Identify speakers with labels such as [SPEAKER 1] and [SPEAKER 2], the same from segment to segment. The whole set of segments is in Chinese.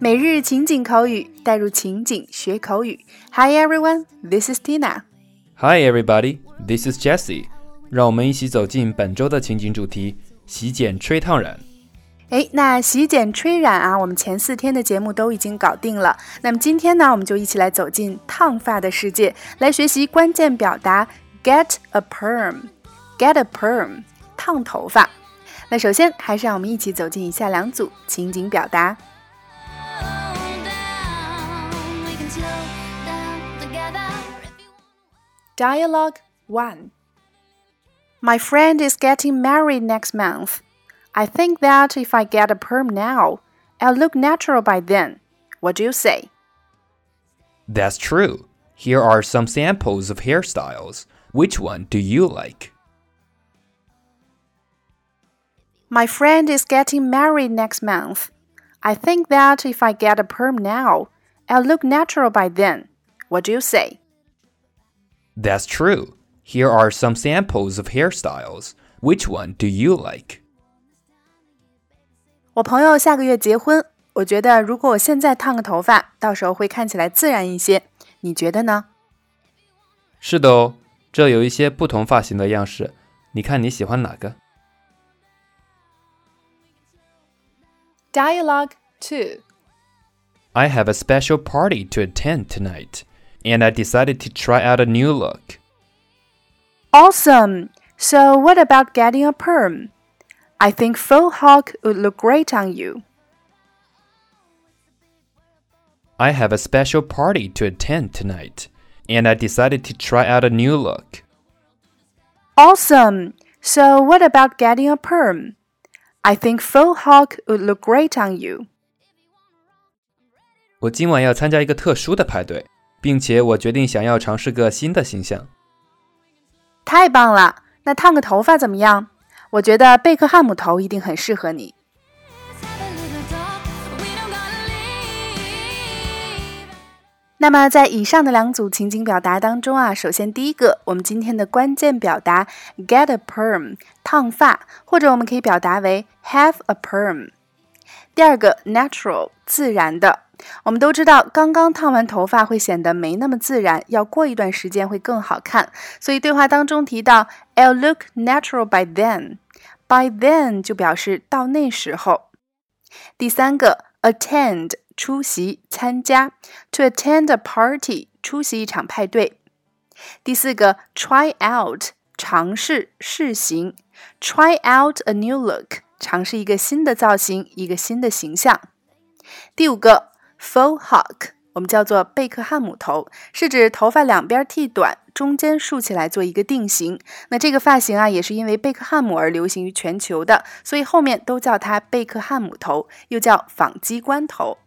[SPEAKER 1] 每日情景口语，带入情景学口语。Hi everyone, this is Tina.
[SPEAKER 2] Hi everybody, this is Jessie. 让我们一起走进本周的情景主题：洗剪吹烫染。
[SPEAKER 1] 哎，那洗剪吹染啊，我们前四天的节目都已经搞定了。那么今天呢，我们就一起来走进烫发的世界，来学习关键表达 get a perm。get a perm，烫头发。那首先还是让我们一起走进以下两组情景表达。Dialogue 1 My friend is getting married next month. I think that if I get a perm now, I'll look natural by then. What do you say?
[SPEAKER 2] That's true. Here are some samples of hairstyles. Which one do you like?
[SPEAKER 1] My friend is getting married next month. I think that if I get a perm now, I'll look natural by then. What do you say?
[SPEAKER 2] That's true. Here are some samples of hairstyles. Which one do you like?
[SPEAKER 1] 我朋友下个月结婚，我觉得如果我现在烫个头发，到时候会看起来自然一些。你觉得呢？
[SPEAKER 2] 是的哦，这有一些不同发型的样式，你看你喜欢哪个？
[SPEAKER 1] Dialogue two.
[SPEAKER 2] I have a special party to attend tonight and I decided to try out a new look.
[SPEAKER 1] Awesome! So, what about getting a perm? I think faux hawk would look great on you.
[SPEAKER 2] I have a special party to attend tonight, and I decided to try out a new look.
[SPEAKER 1] Awesome! So, what about getting a perm? I think faux hawk would look great on you.
[SPEAKER 2] 我今晚要参加一个特殊的派对。 并且我决定想要尝试个新的形象。
[SPEAKER 1] 太棒了！那烫个头发怎么样？我觉得贝克汉姆头一定很适合你。那么在以上的两组情景表达当中啊，首先第一个，我们今天的关键表达 get a perm 烫发，或者我们可以表达为 have a perm。第二个 natural 自然的。我们都知道，刚刚烫完头发会显得没那么自然，要过一段时间会更好看。所以对话当中提到，I'll look natural by then，by then 就表示到那时候。第三个，attend 出席、参加，to attend a party 出席一场派对。第四个，try out 尝试、试行，try out a new look 尝试一个新的造型、一个新的形象。第五个。Faux hawk，我们叫做贝克汉姆头，是指头发两边剃短，中间竖起来做一个定型。那这个发型啊，也是因为贝克汉姆而流行于全球的，所以后面都叫它贝克汉姆头，又叫仿鸡冠头。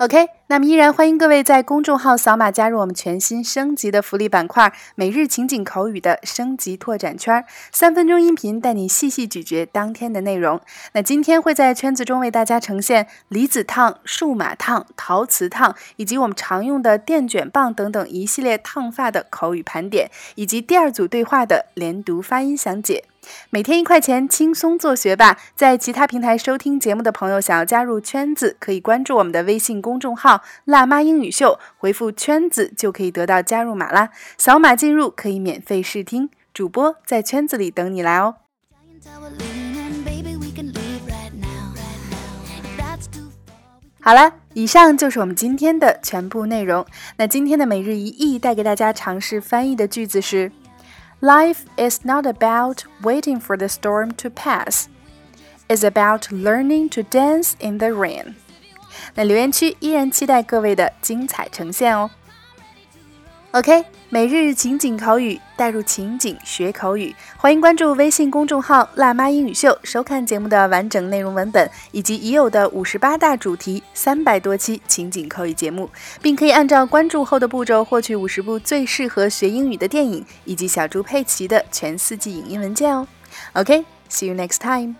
[SPEAKER 1] OK，那么依然欢迎各位在公众号扫码加入我们全新升级的福利板块——每日情景口语的升级拓展圈，三分钟音频带你细细咀嚼当天的内容。那今天会在圈子中为大家呈现离子烫、数码烫、陶瓷烫，以及我们常用的电卷棒等等一系列烫发的口语盘点，以及第二组对话的连读发音详解。每天一块钱，轻松做学霸。在其他平台收听节目的朋友，想要加入圈子，可以关注我们的微信公众号“辣妈英语秀”，回复“圈子”就可以得到加入码啦。扫码进入可以免费试听，主播在圈子里等你来哦。好了，以上就是我们今天的全部内容。那今天的每日一译带给大家尝试翻译的句子是。Life is not about waiting for the storm to pass. It's about learning to dance in the rain. 那留言区依然期待各位的精彩呈现哦。OK， 每日情景口语，带入情景学口语。欢迎关注微信公众号“辣妈英语秀”，收看节目的完整内容文本，以及已有的五十八大主题、三百多期情景口语节目，并可以按照关注后的步骤获取五十部最适合学英语的电影，以及小猪佩奇的全四季影音文件哦。OK，see you next time。